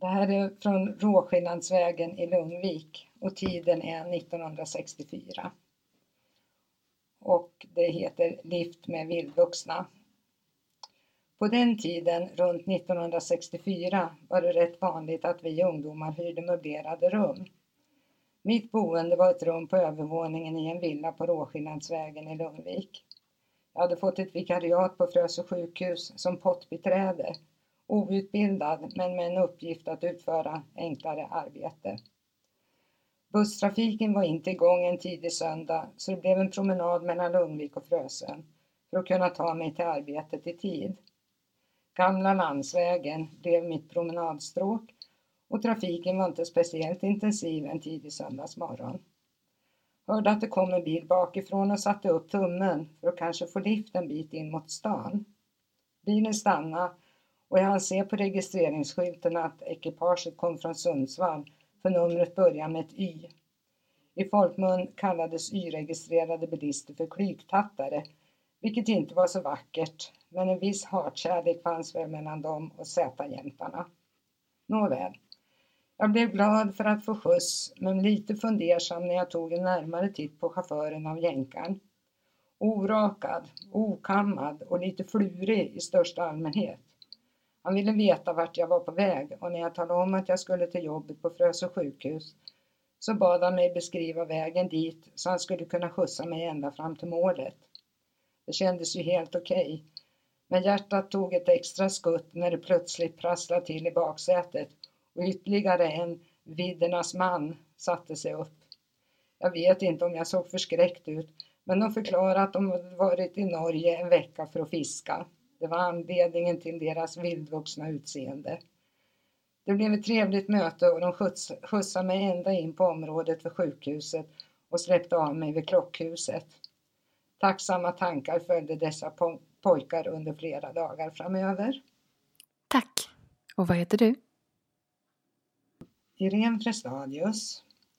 Det här är från Råskillnadsvägen i Lugnvik och tiden är 1964. Och det heter Lift med vildvuxna. På den tiden, runt 1964, var det rätt vanligt att vi ungdomar hyrde möblerade rum. Mitt boende var ett rum på övervåningen i en villa på Råskillnadsvägen i Lugnvik. Jag hade fått ett vikariat på Frösö sjukhus som pottbiträde, outbildad men med en uppgift att utföra enklare arbete. Busstrafiken var inte igång en tidig söndag så det blev en promenad mellan Lugnvik och Frösön för att kunna ta mig till arbetet i tid. Gamla landsvägen blev mitt promenadstråk och trafiken var inte speciellt intensiv en tidig söndagsmorgon. Hörde att det kom en bil bakifrån och satte upp tummen för att kanske få lift en bit in mot stan. Bilen stannade och jag hann se på registreringsskylten att ekipaget kom från Sundsvall för numret börjar med ett Y. I folkmun kallades Y-registrerade bilister för klyktattare, vilket inte var så vackert, men en viss hatkärlek fanns väl mellan dem och Z-jämtarna. Nåväl, jag blev glad för att få skjuts, men lite fundersam när jag tog en närmare titt på chauffören av jänkan. Orakad, okammad och lite flurig i största allmänhet. Han ville veta vart jag var på väg och när jag talade om att jag skulle till jobbet på Frösö sjukhus så bad han mig beskriva vägen dit så han skulle kunna skjutsa mig ända fram till målet. Det kändes ju helt okej. Okay. Men hjärtat tog ett extra skutt när det plötsligt prasslade till i baksätet och ytterligare en viddernas man satte sig upp. Jag vet inte om jag såg förskräckt ut, men de förklarade att de varit i Norge en vecka för att fiska. Det var anledningen till deras vildvuxna utseende. Det blev ett trevligt möte och de skjuts, skjutsade mig ända in på området för sjukhuset och släppte av mig vid klockhuset. Tacksamma tankar följde dessa po pojkar under flera dagar framöver. Tack! Och vad heter du? Irene Frestadius.